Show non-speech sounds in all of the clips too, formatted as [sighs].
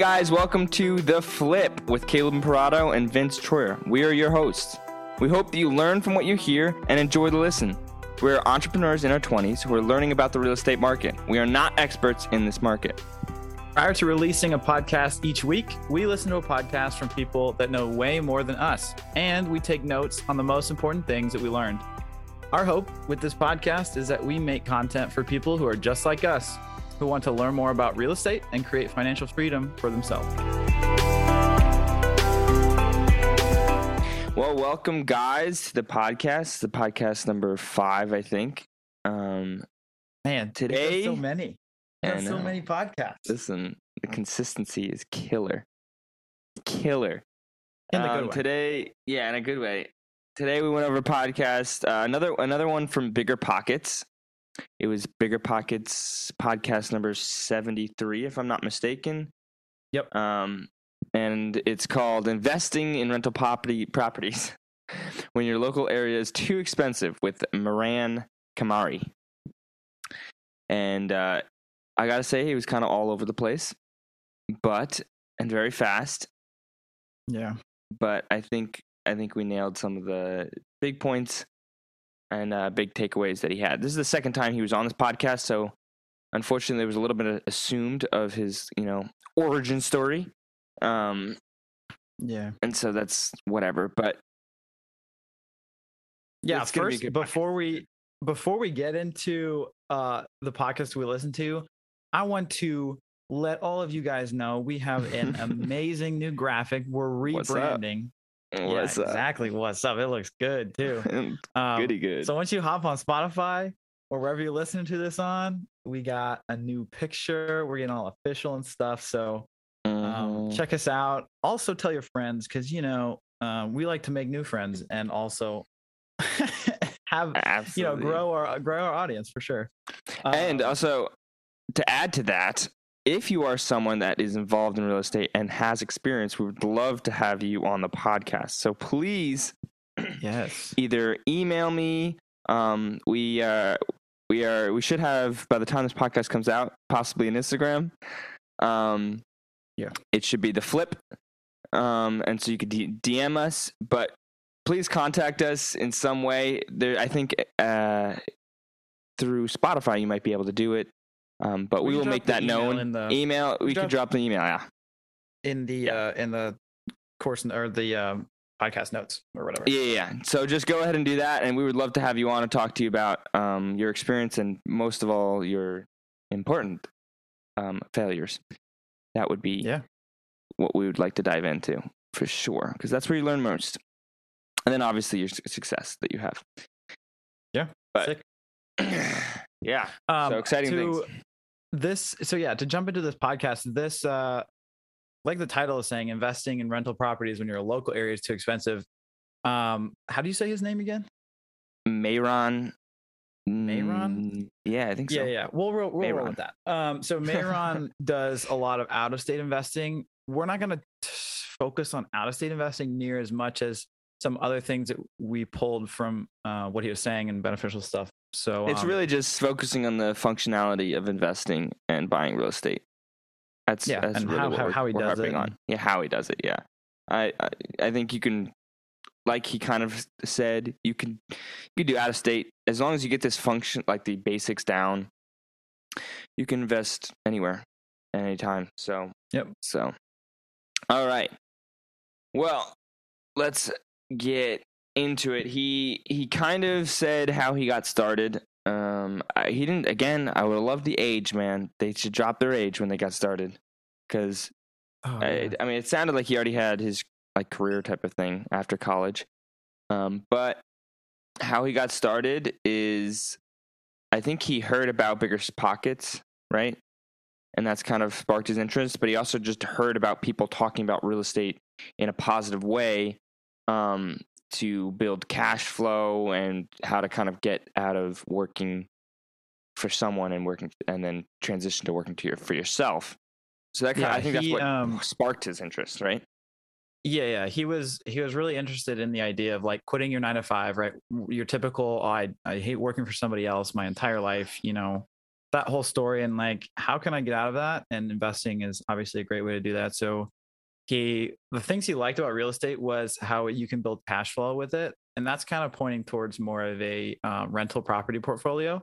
guys, welcome to The Flip with Caleb Imparato and Vince Troyer. We are your hosts. We hope that you learn from what you hear and enjoy the listen. We are entrepreneurs in our 20s who are learning about the real estate market. We are not experts in this market. Prior to releasing a podcast each week, we listen to a podcast from people that know way more than us, and we take notes on the most important things that we learned. Our hope with this podcast is that we make content for people who are just like us, who want to learn more about real estate and create financial freedom for themselves. Well, welcome, guys, to the podcast. The podcast number five, I think. Um, Man, Today- so many. There's so many podcasts. listen, the consistency is killer. Killer. In good Um, way. Today, yeah, in a good way. Today we went over podcast, uh, another another one from Bigger Pockets. It was Bigger Pockets podcast number seventy three, if I'm not mistaken. Yep. Um, and it's called "Investing in Rental Property Properties [laughs] When Your Local Area is Too Expensive" with Moran Kamari. And uh, I gotta say, he was kind of all over the place, but and very fast yeah. but I think I think we nailed some of the big points and uh, big takeaways that he had. This is the second time he was on this podcast, so unfortunately, there was a little bit assumed of his you know origin story, um, Yeah. and so that's whatever. But Yeah. It's be a First, before we before we get into uh the podcast we listen to, I want to let all of you guys know we have an [laughs] amazing new graphic. We're rebranding. What's yeah, up? exactly. What's up? It looks good too. Um, Goody good. So once you hop on Spotify or wherever you're listening to this on, we got a new picture. We're getting all official and stuff. So um, Mhm. check us out. Also tell your friends because you know uh, we like to make new friends and also [laughs] have you know grow our grow our audience for sure. And Um, also, to add to that, if you are someone that is involved in real estate and has experience, we would love to have you on the podcast. So please [clears throat] yes, either email me. Um, we uh, we are we should have by the time this podcast comes out, possibly an Instagram. Um, Yeah. it should be the flip. Um, and so you could D- DM us, but please contact us in some way. There, I think uh, through Spotify you might be able to do it. Um, but we, can will make that email known. in the email, we can drop- drop the email. Yeah. in the Yeah. uh, in the course or the um, podcast notes or whatever. Yeah, yeah. So just go ahead and do that, and we would love to have you on and talk to you about um, your experience and most of all your important um, failures. That would be Yeah. what we would like to dive into for sure, because that's where you learn most. And then obviously your su- success that you have. Yeah. But Sick. [clears throat] yeah, Um, so exciting to- things. This so yeah to jump into this podcast this uh like the title is saying investing in rental properties when your local area is too expensive. Um how do you say his name again? Mayron. Mayron? Mm, Yeah, I think so. yeah yeah we'll, roll, we'll roll with that. Um so Mayron [laughs] does a lot of out of state investing. We're not going to focus on out of state investing near as much as some other things that we pulled from uh, what he was saying and beneficial stuff so It's um, really just focusing on the functionality of investing and buying real estate. That's Yeah, that's and really how- how- how he does it on. Yeah, how he does it. Yeah, I, I I think you can, like he kind of said, you can you can do out of state as long as you get this function like the basics down. You can invest anywhere, anytime. So Yep. So, all right. Well, let's get into it. He he kind of said how he got started. Um, I, he didn't. Again, I would love the age, man. They should drop their age when they got started, because oh, I. I mean, it sounded like he already had his like career type of thing after college. Um, but how he got started is, I think he heard about bigger pockets, right? And that's kind of sparked his interest. But he also just heard about people talking about real estate in a positive way um, to build cash flow and how to kind of get out of working for someone and working and then transition to working to your, for yourself. So that kind Yeah, I think he, that's what um, [laughs] sparked his interest, right? Yeah, yeah. He was he was really interested in the idea of like quitting your nine to five, right? Your typical, oh, I I hate working for somebody else my entire life. You know, that whole story and like how can I get out of that? And investing is obviously a great way to do that. So he the things he liked about real estate was how you can build cash flow with it, and that's kind of pointing towards more of a uh, rental property portfolio.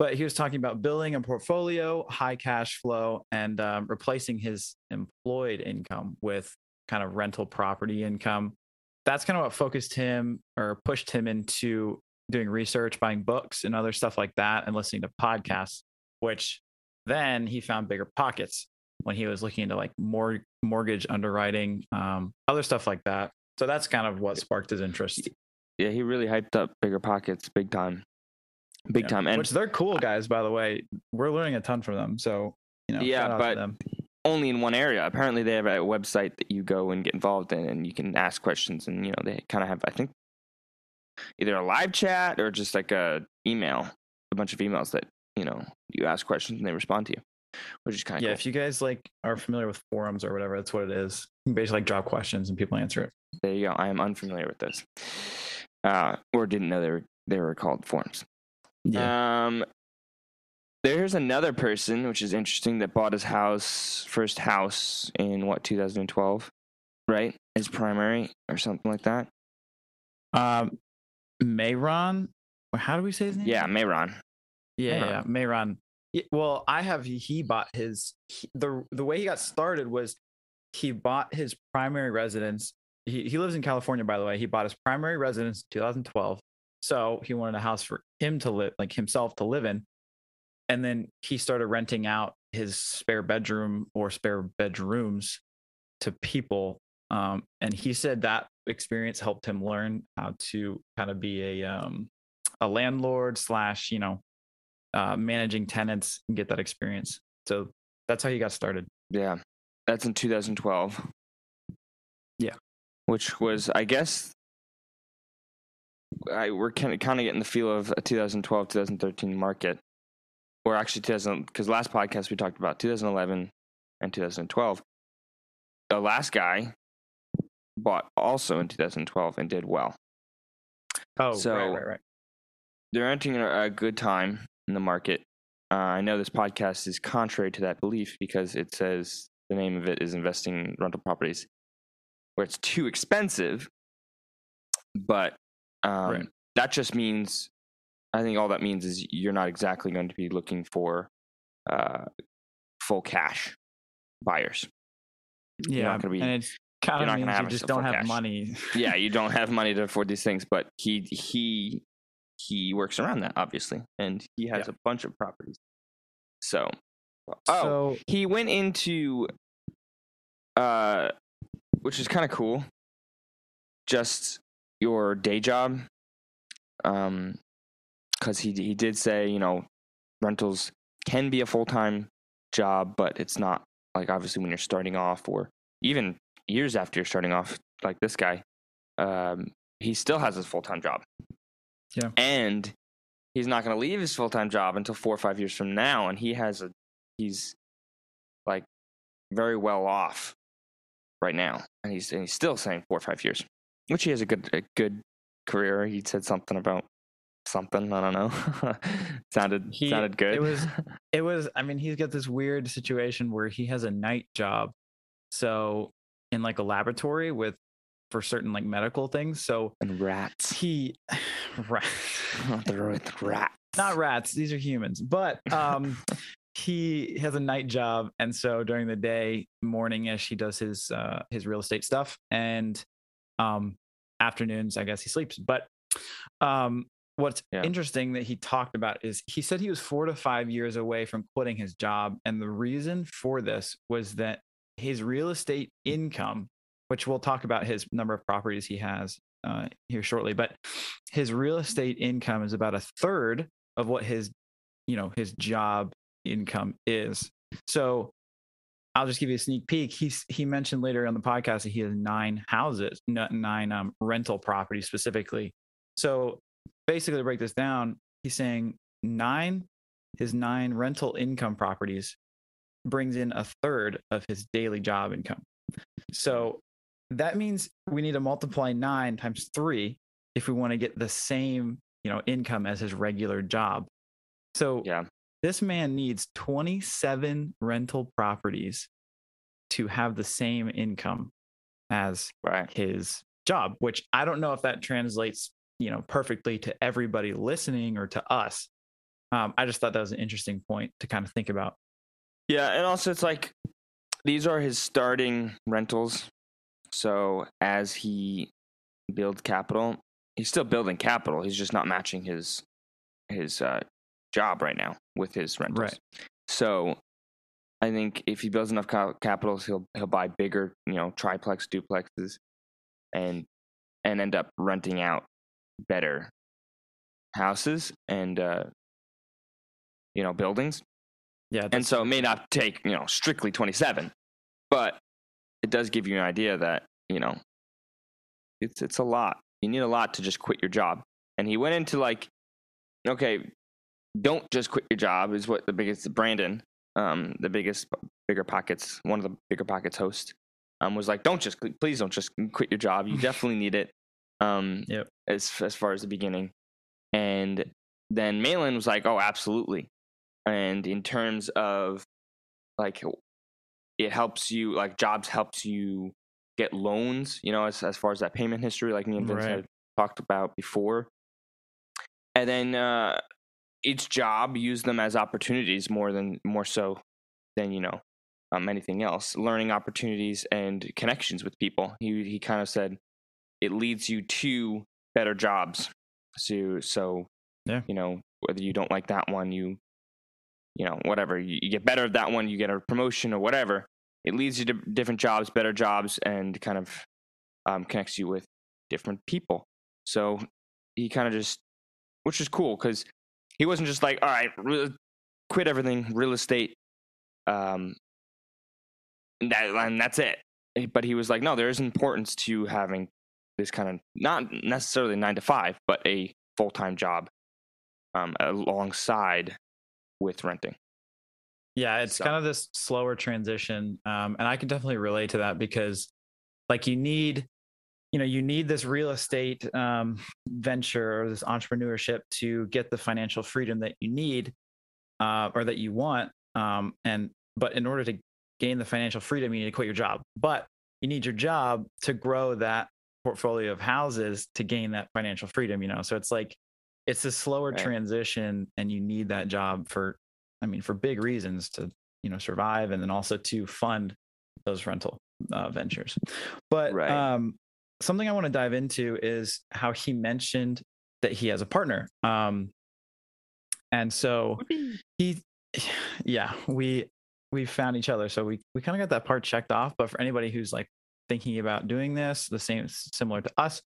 But he was talking about building a portfolio, high cash flow, and um, replacing his employed income with kind of rental property income. That's kind of what focused him or pushed him into doing research, buying books, and other stuff like that, and listening to podcasts. Which then he found bigger pockets when he was looking into like more mortgage underwriting, um, other stuff like that. So that's kind of what sparked his interest. Yeah, he really hyped up bigger pockets big time. Big Yeah. time. And Which they're cool guys, by the way. We're learning a ton from them. So you know, Yeah, shout out to but- only in one area. Apparently, they have a website that you go and get involved in, and you can ask questions. And you know, they kind of have, I think, either a live chat or just like a email, a bunch of emails that you know you ask questions and they respond to you, which is kind of yeah, cool. if you guys like are familiar with forums or whatever, that's what it is. You basically like drop questions and people answer it. There you go. I am unfamiliar with this, uh, or didn't know they were they were called forms. Um, there's another person, which is interesting, that bought his house, first house in what 2012, right? His primary or something like that. Um, Mayron, how do we say his name? Yeah, Mayron. yeah, Mayron. yeah, Mayron. Well, I have he bought his he, the the way he got started was he bought his primary residence. He he lives in California, by the way. He bought his primary residence in 2012. So he wanted a house for him to live, like himself to live in. And then he started renting out his spare bedroom or spare bedrooms to people. Um, and he said that experience helped him learn how to kind of be a um, a landlord slash, you know, uh, managing tenants and get that experience. So that's how he got started. Yeah, that's in 2012. Yeah. which was, I guess, I we're kind of kind of getting the feel of a 2012 2013 market, or actually 2000 because last podcast we talked about 2011 and 2012. The last guy bought also in 2012 and did well. Oh, So- right, right, right. they're entering a, a good time in the market. Uh, I know this podcast is contrary to that belief because it says the name of it is investing in rental properties where it's too expensive. But um, Right. that just means, I think all that means is you're not exactly going to be looking for uh, full cash buyers. Yeah, not gonna be- and it's kind you're of not means you just don't have cash. money. yeah, [laughs] you don't have money to afford these things, but he he he works around that obviously, and he has Yeah. a bunch of properties. So, oh, So he went into, uh, which is kind of cool. Just your day job, um, because he he did say you know, rentals can be a full time job, but it's not like obviously when you're starting off or even years after you're starting off, like this guy, um, he still has his full time job. Yeah. And he's not going to leave his full time job until four or five years from now. And he has a, he's like very well off right now. And he's, and he's still saying four or five years, which he has a good, a good career. He said something about something. I don't know. [laughs] sounded, He- sounded good. it was- [laughs] it was i mean he's got this weird situation where he has a night job so in like a laboratory with for certain like medical things so and rats. he rat, [laughs] rats. not rats. These are humans. But um [laughs] he has a night job. And so during the day morning-ish he does his uh his real estate stuff. And um afternoons i guess he sleeps. But um what's Yeah. interesting that he talked about is he said he was four to five years away from quitting his job. And the reason for this was that his real estate income which we'll talk about his number of properties he has uh, here shortly but his real estate income is about a third of what his you know his job income is. So i'll just give you a sneak peek. He's he mentioned later on the podcast that he has nine houses nine um, rental properties specifically. So basically to break this down he's saying nine his nine rental income properties brings in a third of his daily job income. So that means we need to multiply nine times three if we want to get the same you know income as his regular job so Yeah. This man needs 27 rental properties to have the same income as Right. his job, which I don't know if that translates, you know, perfectly to everybody listening or to us. Um, I just thought that was an interesting point to kind of think about. Yeah, and also it's like these are his starting rentals. So as he builds capital, he's still building capital. He's just not matching his his uh, job right now with his rentals. Right. So I think if he builds enough ca- capitals, he'll he'll buy bigger, you know, triplex, duplexes, and and end up renting out better houses and uh, you know buildings Yeah. and so it may not take you know strictly 27 but it does give you an idea that you know it's it's a lot. You need a lot to just quit your job. And he went into like okay don't just quit your job is what the biggest brandon um the biggest bigger pockets one of the bigger pockets host um was like don't just please don't just quit your job. You [laughs] definitely need it um Yep. as as far as the beginning. And then Malin was like oh absolutely. And in terms of like it helps you like jobs helps you get loans you know as, as far as that payment history like me and Vince Right. had talked about before and then uh each job use them as opportunities more than more so than you know um, anything else learning opportunities and connections with people he he kind of said it leads you to better jobs so so Yeah. you know whether you don't like that one you you know whatever you, you get better at that one you get a promotion or whatever it leads you to different jobs better jobs and kind of um, connects you with different people. So he kind of just which is cool because he wasn't just like all right re- quit everything real estate um and that and that's it. But he was like no there is importance to having this kind of not necessarily nine to five but a full-time job um alongside with renting Yeah, it's So- kind of this slower transition. Um, and I can definitely relate to that because like you need, you know, you need this real estate um, venture or this entrepreneurship to get the financial freedom that you need uh, or that you want. Um, and but in order to gain the financial freedom, you need to quit your job. But you need your job to grow that portfolio of houses to gain that financial freedom, you know. So it's like it's a slower Right. transition and you need that job for I mean, for big reasons to you know survive, and then also to fund those rental uh, ventures. But Right. um, something I want to dive into is how he mentioned that he has a partner. Um, and so he, [sighs] yeah, we we found each other, so we we kind of got that part checked off. But for anybody who's like thinking about doing this, the same similar to us,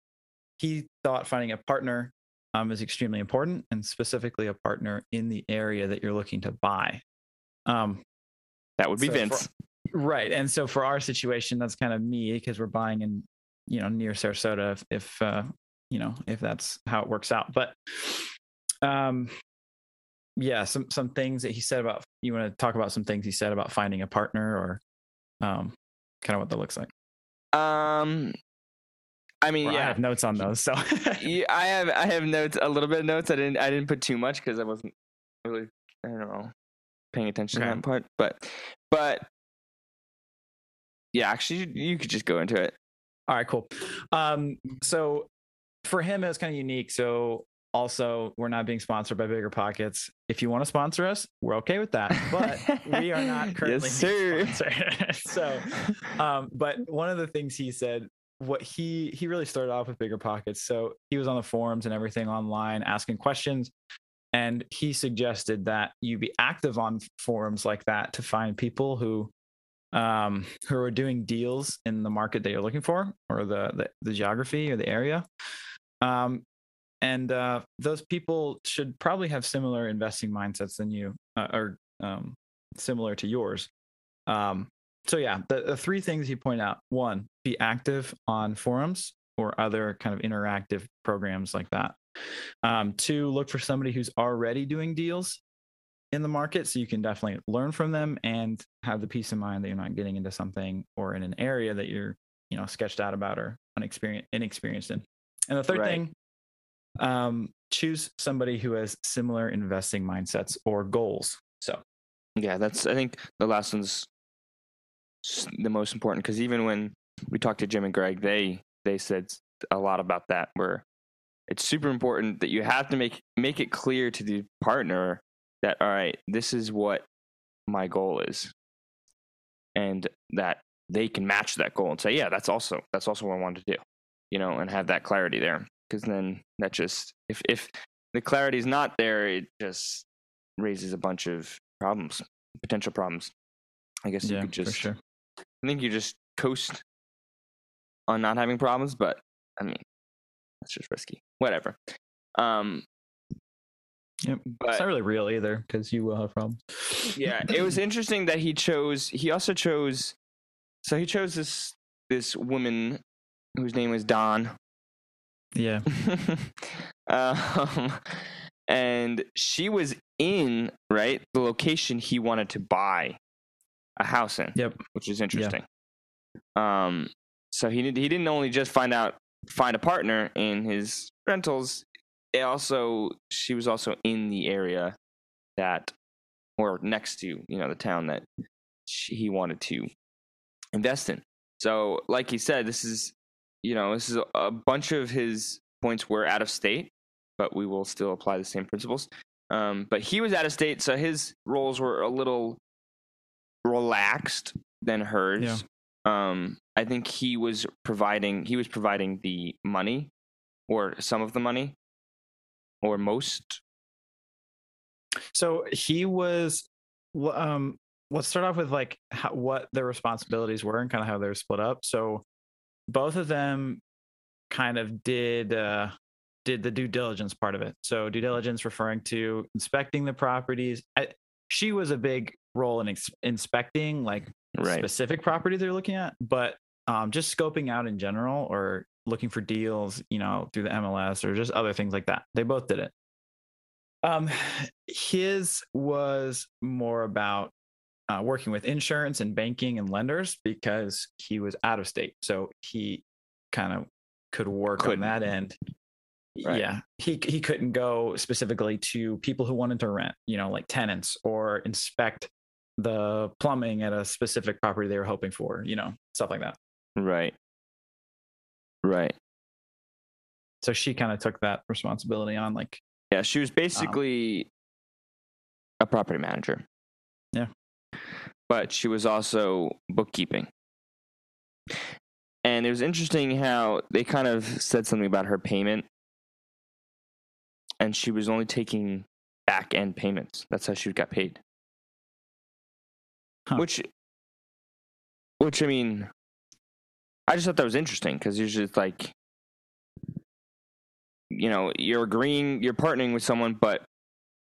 he thought finding a partner um, is extremely important, and specifically a partner in the area that you're looking to buy. Um, that would be So for- vince right, and so for our situation, that's kind of me because we're buying in, you know, near Sarasota. If, if uh, you know, if that's how it works out, but um, yeah, some some things that he said about you want to talk about some things he said about finding a partner or um, kind of what that looks like. um i mean Or I have notes on those, so [laughs] yeah, I have I have notes a little bit of notes. I didn't I didn't put too much because I wasn't really I don't know paying attention Okay. to that part. But but yeah, actually you, you could just go into it. All right, cool. Um, so for him, it was kind of unique. So also, we're not being sponsored by Bigger Pockets. If you want to sponsor us, we're okay with that. But we are not [laughs] currently yes, sponsored. [laughs] so, um, but one of the things he said, what he he really started off with Bigger Pockets. So he was on the forums and everything online, asking questions. And he suggested that you be active on forums like that to find people who um, who are doing deals in the market that you're looking for or the the, the geography or the area. Um, and uh, those people should probably have similar investing mindsets than you uh, or um, similar to yours. Um, so yeah, the, the three things you point out: one, be active on forums or other kind of interactive programs like that. Um, two, look for somebody who's already doing deals in the market so you can definitely learn from them and have the peace of mind that you're not getting into something or in an area that you're you know sketched out about or unexperienced inexperienced in and the third Right. thing um choose somebody who has similar investing mindsets or goals. So, yeah, that's I think the last one's the most important because even when we talked to Jim and Greg, they they said a lot about that where it's super important that you have to make make it clear to the partner that all right, this is what my goal is, and that they can match that goal and say, yeah, that's also that's also what I wanted to do, you know, and have that clarity there. Because then that just if if the clarity is not there, it just raises a bunch of problems, potential problems. I guess you could just for sure. I think you just coast on not having problems, but I mean, that's just risky. Whatever. Um, Yep. but it's not really real either because you will have problems. yeah, it was [laughs] interesting that he chose. He also chose. So he chose this this woman whose name was Don. Yeah. [laughs] um, and she was in right the location he wanted to buy a house in. Yep. which is interesting. Um, so he did, he didn't only just find out find a partner in his rentals. It also she was also in the area that or next to you know the town that she, he wanted to invest in. So like he said, this is you know this is a, a bunch of his points were out of state, but we will still apply the same principles. Um, but he was out of state, so his roles were a little relaxed than hers. Yeah. Um, I think he was providing he was providing the money, or some of the money, or most. So he was. Um, let's start off with like how, what their responsibilities were and kind of how they were split up. So both of them kind of did uh, did the due diligence part of it. So due diligence referring to inspecting the properties. I, she was a big role in ex- inspecting like Right. specific property they're looking at, but um, just scoping out in general or looking for deals, you know, through the MLS or just other things like that. They both did it. Um, his was more about uh, working with insurance and banking and lenders because he was out of state, so he kind of could work Couldn't. on that end. Right. Yeah, he he couldn't go specifically to people who wanted to rent, you know, like tenants or inspect the plumbing at a specific property they were hoping for, you know, stuff like that. Right. Right. So she kind of took that responsibility on, like, Yeah, she was um, basically a property manager. Yeah. But she was also bookkeeping. And it was interesting how they kind of said something about her payment. And she was only taking back end payments. That's how she got paid. Huh. Which which I mean I just thought that was interesting because usually it's like you know, you're agreeing, you're partnering with someone, but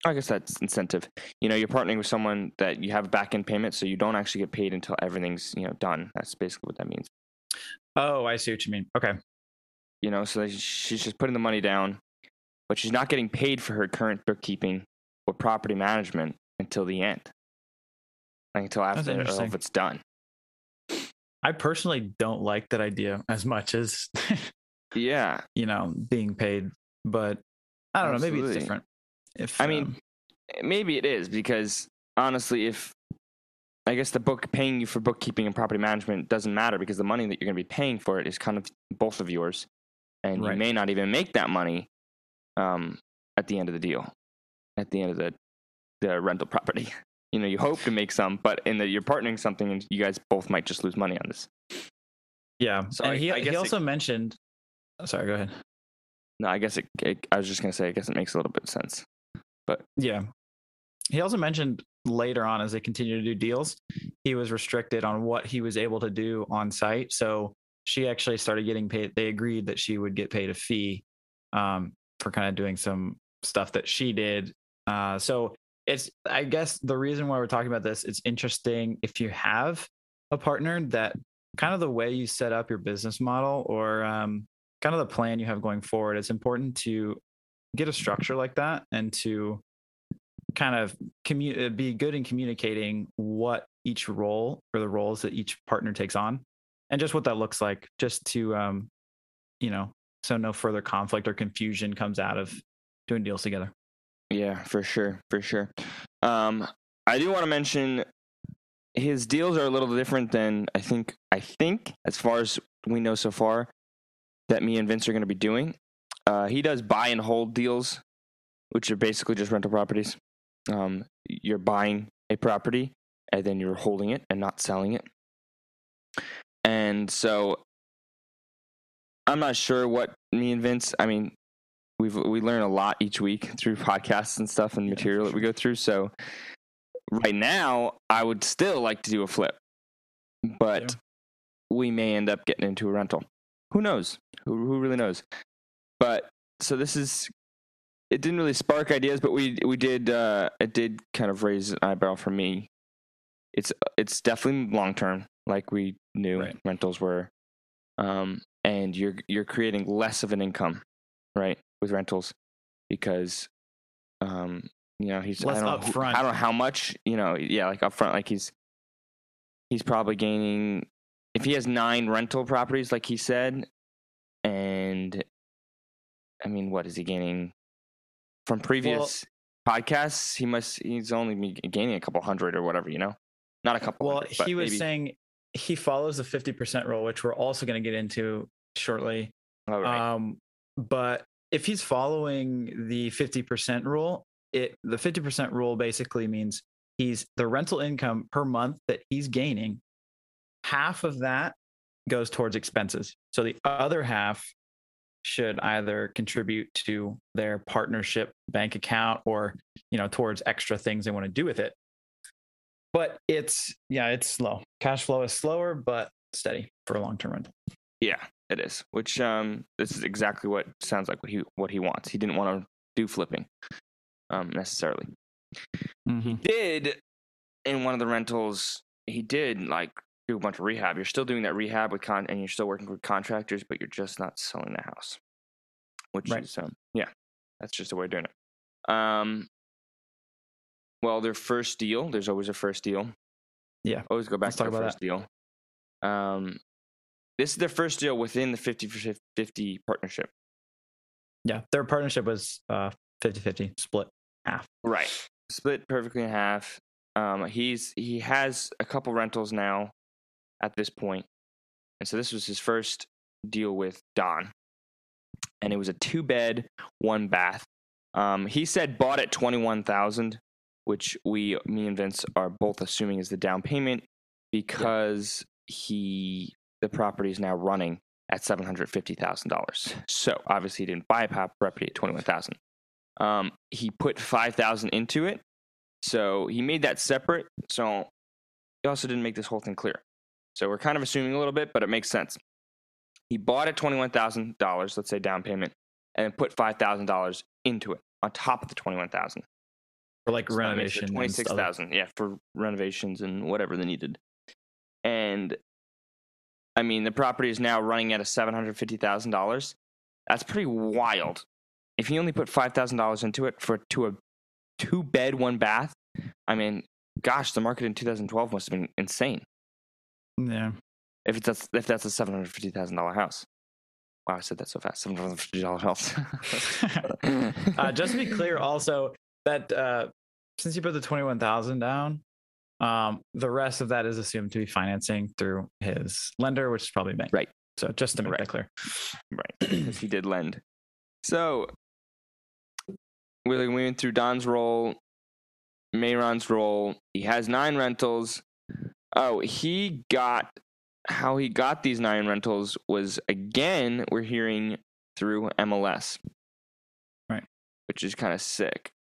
I guess that's incentive. You know, you're partnering with someone that you have a back end payment, so you don't actually get paid until everything's you know done. That's basically what that means. oh, I see what you mean. Okay. You know, so she's just putting the money down, but she's not getting paid for her current bookkeeping or property management until the end, like until after of it's done. I personally don't like that idea as much as, [laughs] Yeah, you know, being paid, but I don't know. Maybe it's different. If I mean, um, maybe it is because honestly, if I guess the book paying you for bookkeeping and property management doesn't matter because the money that you're going to be paying for it is kind of both of yours, and you may not even make that money um, at the end of the deal, at the end of the the rental property. [laughs] You know, you hope to make some, but in that you're partnering something, and you guys both might just lose money on this. yeah. So I- he, I he it- also mentioned, oh, sorry, go ahead. No, I guess it, it. I was just going to say, I guess it makes a little bit of sense. But yeah. He also mentioned later on as they continue to do deals, he was restricted on what he was able to do on site. So she actually started getting paid. They agreed that she would get paid a fee um, for kind of doing some stuff that she did. Uh, so it's, I guess, the reason why we're talking about this, it's interesting if you have a partner that kind of the way you set up your business model or um, kind of the plan you have going forward, it's important to get a structure like that and to kind of commu- uh, be good in communicating what each role or the roles that each partner takes on and just what that looks like just to um you know so no further conflict or confusion comes out of doing deals together. Yeah, for sure, for sure. Um, I do want to mention his deals are a little different than I think. I think as far as we know so far, that me and Vince are going to be doing. Uh, he does buy and hold deals, which are basically just rental properties. Um, you're buying a property and then you're holding it and not selling it. And so I'm not sure what me and Vince. I mean, we've we learn a lot each week [laughs] through podcasts and stuff and material that we go through. So right now, I would still like to do a flip, but Yeah. we may end up getting into a rental. Who knows? Who who really knows? But so this is. It didn't really spark ideas, but we we did. Uh, it did kind of raise an eyebrow for me. It's it's definitely long term, like we knew Right. rentals were, um, and you're you're creating less of an income, right, with rentals, because, um, you know he's Less I don't know, I don't know how much you know. Yeah, like upfront, like he's he's probably gaining if he has nine rental properties, like he said, and I mean, what is he gaining from previous podcasts? He must he's only be gaining a couple hundred or whatever, you know, not a couple. Well, hundred, he was maybe- saying he follows the 50% rule, which we're also going to get into shortly. Right. Um, but if he's following the 50% rule, it the 50% rule basically means he's the rental income per month that he's gaining, half of that goes towards expenses. So the other half should either contribute to their partnership bank account or, you know, towards extra things they want to do with it. But it's yeah, it's slow. Cash flow is slower but steady for a long-term rental. yeah, it is. Which um, this is exactly what sounds like what he what he wants. He didn't want to do flipping, um, necessarily. Mm-hmm. did in one of the rentals he did like do a bunch of rehab you're still doing that rehab with con and you're still working with contractors but you're just not selling the house which Right. is um yeah that's just a way of doing it um well their first deal there's always a first deal Yeah. always go back Let's to the first deal um this is their first deal within the 50 50 partnership Yeah, their partnership was uh 50-50 split half. Right. Split perfectly in half. Um, he's he has a couple rentals now at this point, and so this was his first deal with Don, and it was a two bed, one bath. Um, he said bought at twenty one thousand, which we, me and Vince, are both assuming is the down payment because he the property is now running at seven hundred fifty thousand dollars. So obviously he didn't buy a pop- property at twenty one thousand. Um, he put five thousand into it, so he made that separate. So he also didn't make this whole thing clear. So we're kind of assuming a little bit, but it makes sense. He bought at twenty one thousand dollars, let's say down payment, and then put five thousand dollars into it on top of the twenty one thousand. For like renovation. Twenty six thousand, yeah, for renovations and whatever they needed. And I mean, the property is now running at a seven hundred fifty thousand dollars. That's pretty wild. If he only put five thousand dollars into it for to a two bed, one bath, I mean, gosh, the market in two thousand twelve must have been insane. Yeah. If it's that's if that's a seven hundred fifty thousand dollar house. Wow, I said that so fast. Seven hundred fifty dollar house. [laughs] uh, just to be clear, also that uh, since you put the twenty one thousand down, um, the rest of that is assumed to be financing through his lender, which is probably bank. Right. So just to make Right. that clear. Right, because he did lend. So we we went through Don's role, Mayron's role. He has nine rentals. Oh, he got how he got these nine rentals was again we're hearing through MLS, Right. Which is kind of sick.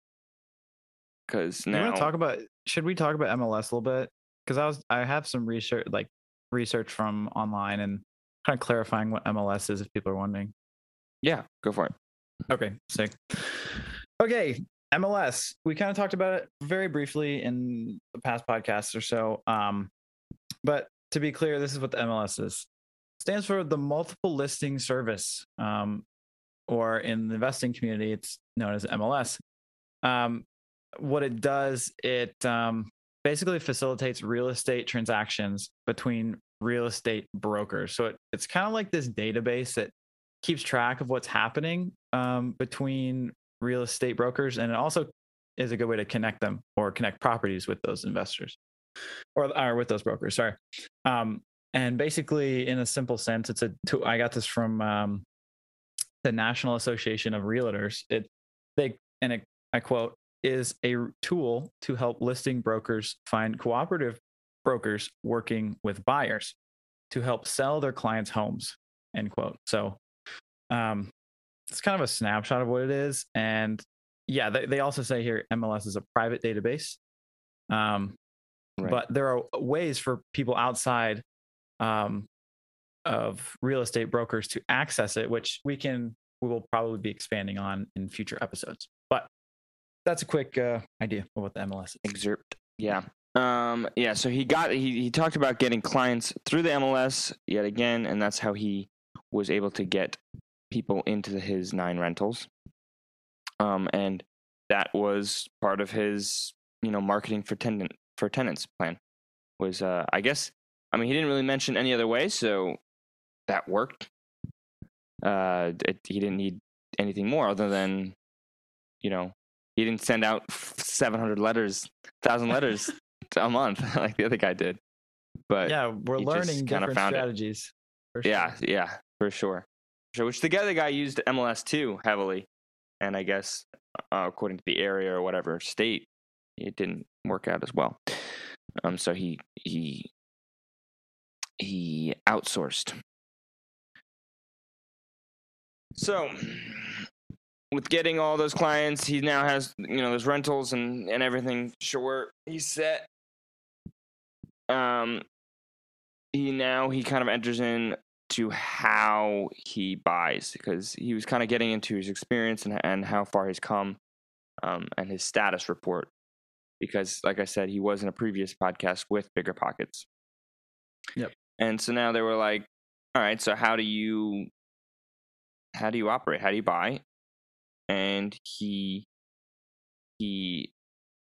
Because You now want to talk about? Should we talk about MLS a little bit? Because I was I have some research like research from online and kind of clarifying what MLS is if people are wondering. yeah, go for it. Okay, sick. Okay, MLS. We kind of talked about it very briefly in the past podcasts or so. Um, but to be clear, this is what the MLS is. stands for the multiple listing service, um, or in the investing community, it's known as MLS. Um, what it does, it um, basically facilitates real estate transactions between real estate brokers. So it, it's kind of like this database that keeps track of what's happening um, between real estate brokers, and it also is a good way to connect them or connect properties with those investors or, or with those brokers. Sorry. Um, and basically, in a simple sense, it's a. I got this from um, the National Association of Realtors. It they and it, I quote is a tool to help listing brokers find cooperative brokers working with buyers to help sell their clients' homes. End quote. So, um, it's kind of a snapshot of what it is, and yeah, they, they also say here MLS is a private database. Um, right. But there are ways for people outside um, of real estate brokers to access it, which we can we will probably be expanding on in future episodes. But that's a quick uh, idea of what the MLS is. Excerpt. Yeah. Um, yeah. So he got he he talked about getting clients through the MLS yet again, and that's how he was able to get people into his nine rentals. Um, and that was part of his you know marketing for tenant for tenants plan was uh, I guess I mean he didn't really mention any other way, so that worked. Uh, it, he didn't need anything more other than you know he didn't send out 700 letters, thousand letters a month [laughs] like the other guy did. But yeah, we're learning different strategies. Sure. Yeah, yeah, for sure. So, which the other guy used MLS too heavily, and I guess uh, according to the area or whatever state, it didn't work out as well. Um, so he he he outsourced. So with getting all those clients, he now has you know those rentals and and everything. Sure, he's set. Um, he now he kind of enters in to how he buys because he was kind of getting into his experience and and how far he's come, um, and his status report. Because, like I said, he was in a previous podcast with Bigger Pockets. Yep. And so now they were like, "All right, so how do you how do you operate? How do you buy?" And he he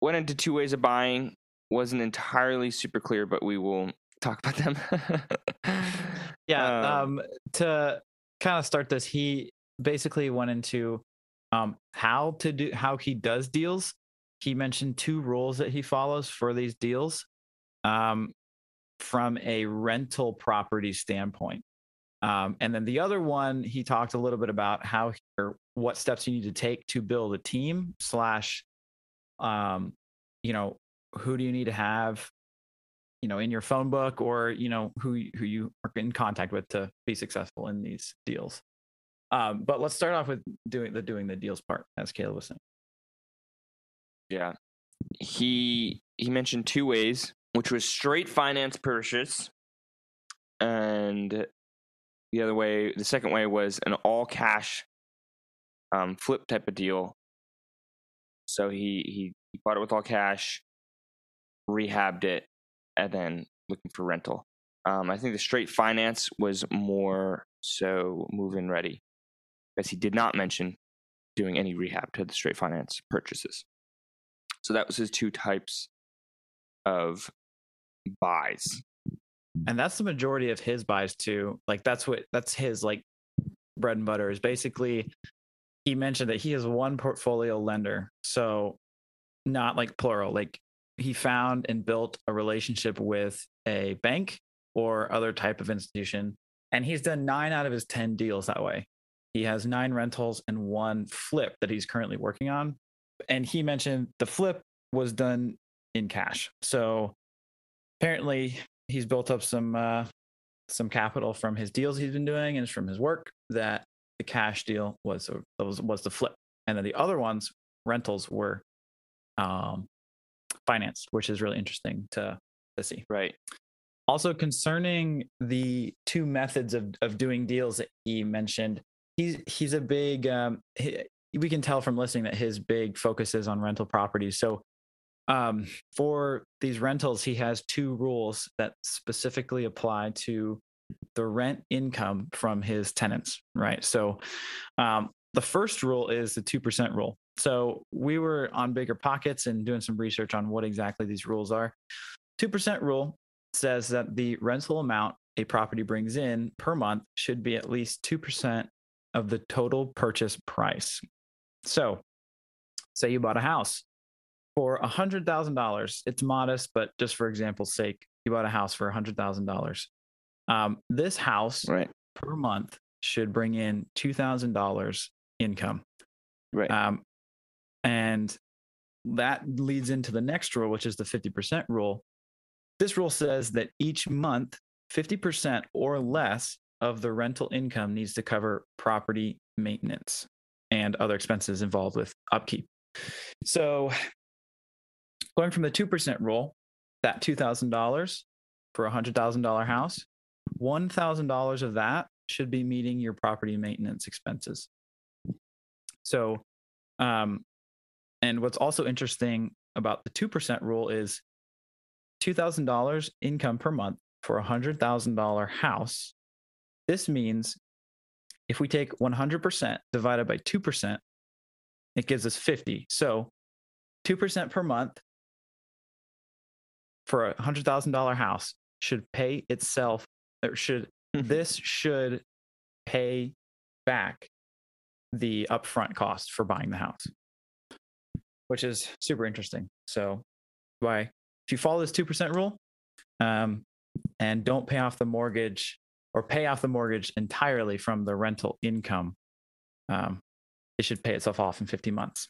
went into two ways of buying. wasn't entirely super clear, but we will talk about them. [laughs] yeah, um, um, to kind of start this, he basically went into um, how to do how he does deals. He mentioned two rules that he follows for these deals um, from a rental property standpoint. Um, and then the other one, he talked a little bit about how or what steps you need to take to build a team slash, um, you know, who do you need to have, you know, in your phone book or you know who who you are in contact with to be successful in these deals. Um, but let's start off with doing the doing the deals part, as Caleb was saying. Yeah, he he mentioned two ways, which was straight finance purchase and the other way, the second way was an all cash um, flip type of deal. So he, he he bought it with all cash, rehabbed it, and then looking for rental. Um, I think the straight finance was more so move in ready, because he did not mention doing any rehab to the straight finance purchases. So that was his two types of buys and that's the majority of his buys too like that's what that's his like bread and butter is basically he mentioned that he is one portfolio lender so not like plural like he found and built a relationship with a bank or other type of institution and he's done 9 out of his 10 deals that way. He has 9 rentals and one flip that he's currently working on and he mentioned the flip was done in cash. So apparently he's built up some uh, some capital from his deals he's been doing and from his work that the cash deal was was was the flip, and then the other ones rentals were um, financed, which is really interesting to to see. Right. Also, concerning the two methods of of doing deals that he mentioned, he's he's a big. Um, he, we can tell from listening that his big focus is on rental properties. So um, for these rentals, he has two rules that specifically apply to the rent income from his tenants, right? So um, the first rule is the 2% rule. So we were on Bigger Pockets and doing some research on what exactly these rules are. 2% rule says that the rental amount a property brings in per month should be at least 2% of the total purchase price. So say you bought a house for $100,000. It's modest, but just for example's sake, you bought a house for $100,000. Um, this house Right. per month should bring in $2,000 income. Right. Um, and that leads into the next rule, which is the 50% rule. This rule says that each month, 50% or less of the rental income needs to cover property maintenance and other expenses involved with upkeep. So, going from the 2% rule, that $2,000 for a $100,000 house, $1,000 of that should be meeting your property maintenance expenses. So, um, and what's also interesting about the 2% rule is $2,000 income per month for a $100,000 house. This means if we take 100% divided by 2%, it gives us 50. So 2% per month for a $100,000 house should pay itself, or should, this should pay back the upfront cost for buying the house, which is super interesting. So, why if you follow this two percent rule, um, and don't pay off the mortgage or pay off the mortgage entirely from the rental income, um, it should pay itself off in 50 months.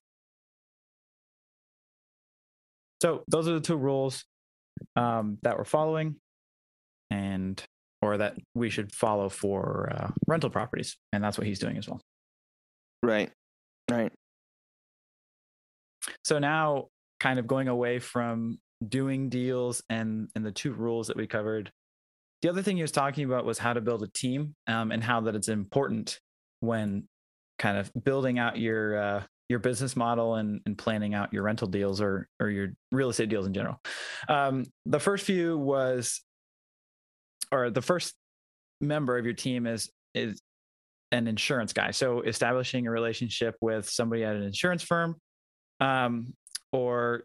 So those are the two rules um, that we're following, and or that we should follow for uh, rental properties, and that's what he's doing as well. Right. Right. So now, kind of going away from doing deals and and the two rules that we covered. The other thing he was talking about was how to build a team um, and how that it's important when kind of building out your uh, your business model and, and planning out your rental deals or or your real estate deals in general. Um, the first few was, or the first member of your team is is an insurance guy. So establishing a relationship with somebody at an insurance firm, um, or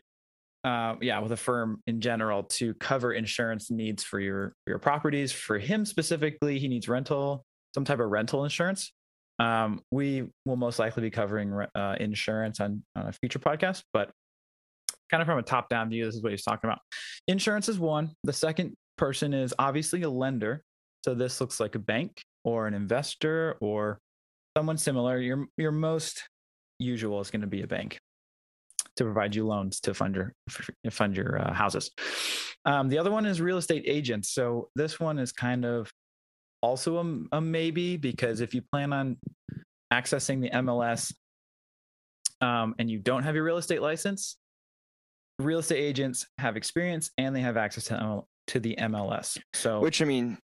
uh, yeah, with a firm in general to cover insurance needs for your your properties. For him specifically, he needs rental, some type of rental insurance. Um, we will most likely be covering uh, insurance on, on a future podcast, but kind of from a top down view, this is what he's talking about. Insurance is one. The second person is obviously a lender. So this looks like a bank or an investor or someone similar. Your your most usual is going to be a bank to provide you loans to fund your fund your uh, houses. Um, the other one is real estate agents. So this one is kind of also a, a maybe because if you plan on accessing the MLS um, and you don't have your real estate license, real estate agents have experience and they have access to ML, to the MLS. So Which I mean,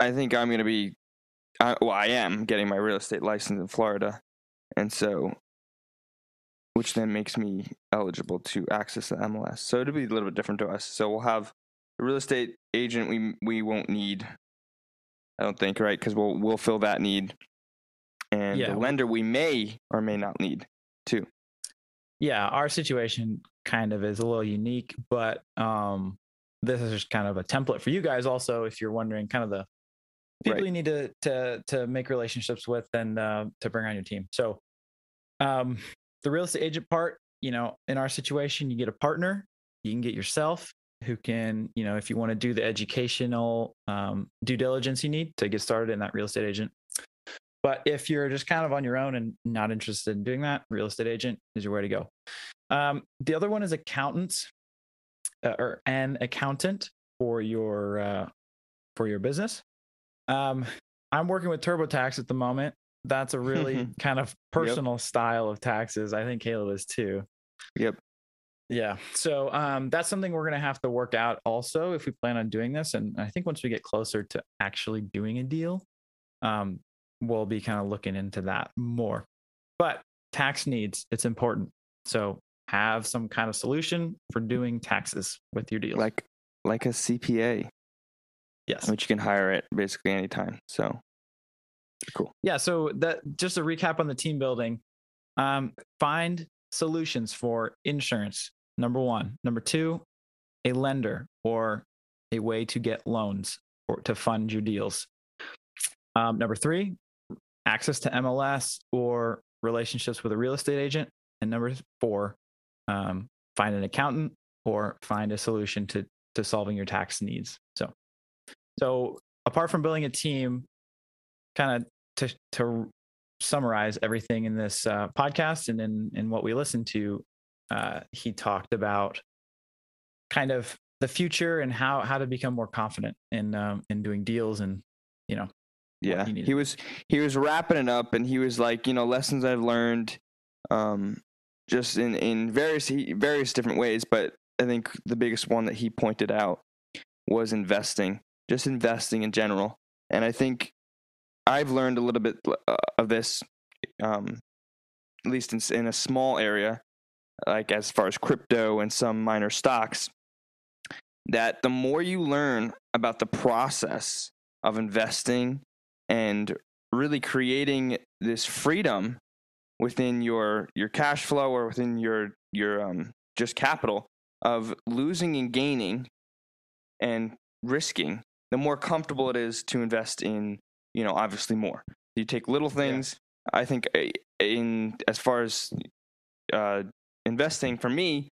I think I'm going to be, well, I am getting my real estate license in Florida, and so, which then makes me eligible to access the MLS. So it'll be a little bit different to us. So we'll have a real estate agent. We we won't need, I don't think, right? Because we'll we'll fill that need, and Yeah. the lender we may or may not need too. yeah, our situation kind of is a little unique, but um, this is just kind of a template for you guys. Also, if you're wondering, kind of the people Right. you need to to to make relationships with and uh, to bring on your team. So, um, the real estate agent part, you know, in our situation, you get a partner, you can get yourself who can, you know, if you want to do the educational um, due diligence you need to get started in that real estate agent. But if you're just kind of on your own and not interested in doing that, real estate agent is your way to go. Um, the other one is accountants uh, or an accountant for your uh, for your business. Um, I'm working with TurboTax at the moment. That's a really [laughs] kind of personal style of taxes. I think Caleb is too. Yep. Yeah. So um, that's something we're going to have to work out also if we plan on doing this. And I think once we get closer to actually doing a deal, um, we'll be kind of looking into that more. But tax needs, it's important. So have some kind of solution for doing taxes with your deals. Like like a CPA, yes. which you can hire at basically any time. So cool. Yeah. So that just a recap on the team building. Um, find solutions for insurance. Number one. Number two, a lender or a way to get loans or to fund your deals. Um, number three, access to MLS or relationships with a real estate agent. and number four, um, find an accountant or find a solution to to solving your tax needs. So, so apart from building a team, kind of to to summarize everything in this uh, podcast and in in what we listen to, uh, he talked about kind of the future and how how to become more confident in um, in doing deals and you know yeah he he was he was wrapping it up and he was like you know lessons i've learned um just in in various various different ways but i think the biggest one that he pointed out was investing just investing in general. And i think i've learned a little bit uh, of this um at least in, in a small area like as far as crypto and some minor stocks that the more you learn about the process of investing and really creating this freedom within your your cash flow or within your your um just capital of losing and gaining and risking the more comfortable it is to invest in you know obviously more. You take little things i think eh, in as far as uh investing for me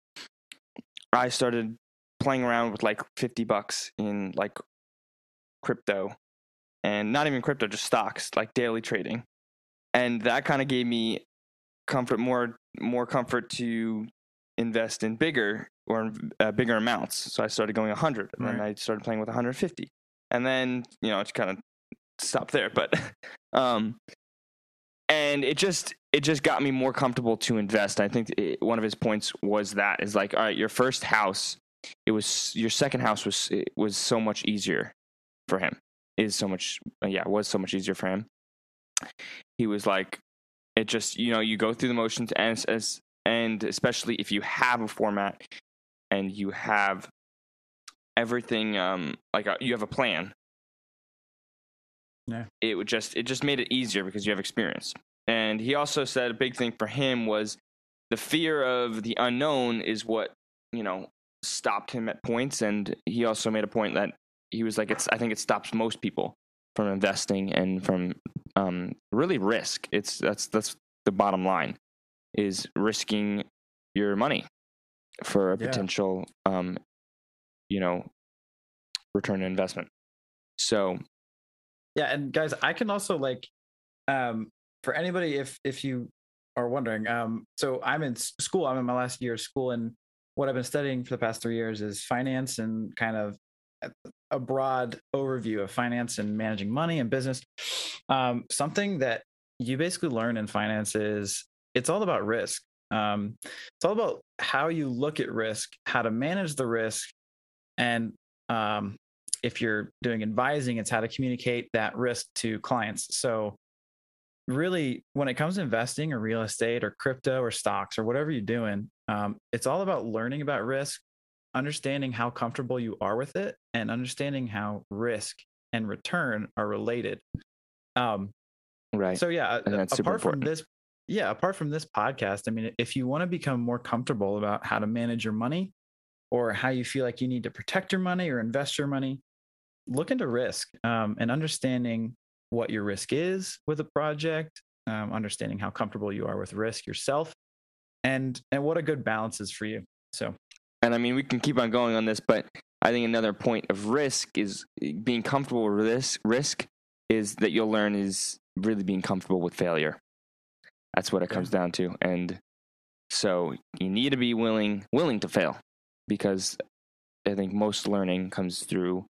i started playing around with like 50 bucks in like crypto and not even crypto, just stocks, like daily trading. And that kind of gave me comfort, more more comfort to invest in bigger or uh, bigger amounts. So I started going 100, and then I started playing with 150, and then you know it kind of stopped there. But [laughs] um, and it just it just got me more comfortable to invest. I think it, one of his points was that is like, all right, your first house, it was your second house was it was so much easier for him is so much uh, yeah was so much easier for him he was like it just you know you go through the motions and as and especially if you have a format and you have everything um like a, you have a plan Yeah. it would just it just made it easier because you have experience and he also said a big thing for him was the fear of the unknown is what you know stopped him at points and he also made a point that he was like it's i think it stops most people from investing and from um, really risk it's that's that's the bottom line is risking your money for a Yeah. potential um, you know return on investment so Yeah, and guys, I can also like um for anybody if if you are wondering, um so I'm in school, I'm in my last year of school and what I've been studying for the past 3 years is finance and kind of a broad overview of finance and managing money and business. Um something that you basically learn in finance is it's all about risk. Um it's all about how you look at risk, how to manage the risk and um if you're doing advising, it's how to communicate that risk to clients. So, really, when it comes to investing or real estate or crypto or stocks or whatever you're doing, um, it's all about learning about risk, understanding how comfortable you are with it, and understanding how risk and return are related. Um, right so yeah, And that's super apart from this, yeah, apart from this podcast, I mean, if you want to become more comfortable about how to manage your money or how you feel like you need to protect your money or invest your money, look into risk um, and understanding what your risk is with a project, um, understanding how comfortable you are with risk yourself, and and what a good balance is for you. So and I mean, we can keep on going on this, but I think another point of risk is eh, being comfortable with this risk is that you'll learn is really being comfortable with failure. That's what it comes down to, and so you need to be willing willing to fail because I think most learning comes through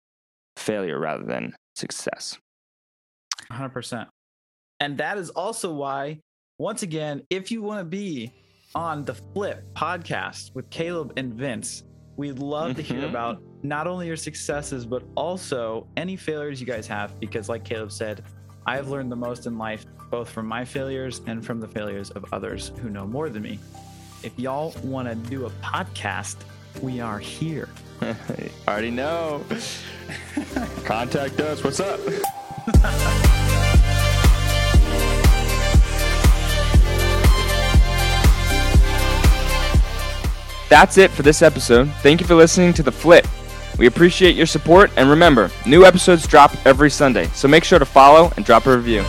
failure rather than success. 100%. And that is also why, once again, if you want to be on the Flip podcast with Caleb and Vince, we'd love to hear Mhm. about not only your successes, but also any failures you guys have. Because, like Caleb said, I have learned the most in life, both from my failures and from the failures of others who know more than me. If y'all want to do a podcast, we are here. I [laughs] Already know. [laughs] Contact us. What's up? [laughs] That's it for this episode. Thank you for listening to The Flip. We appreciate your support, and remember, new episodes drop every Sunday, so make sure to follow and drop a review.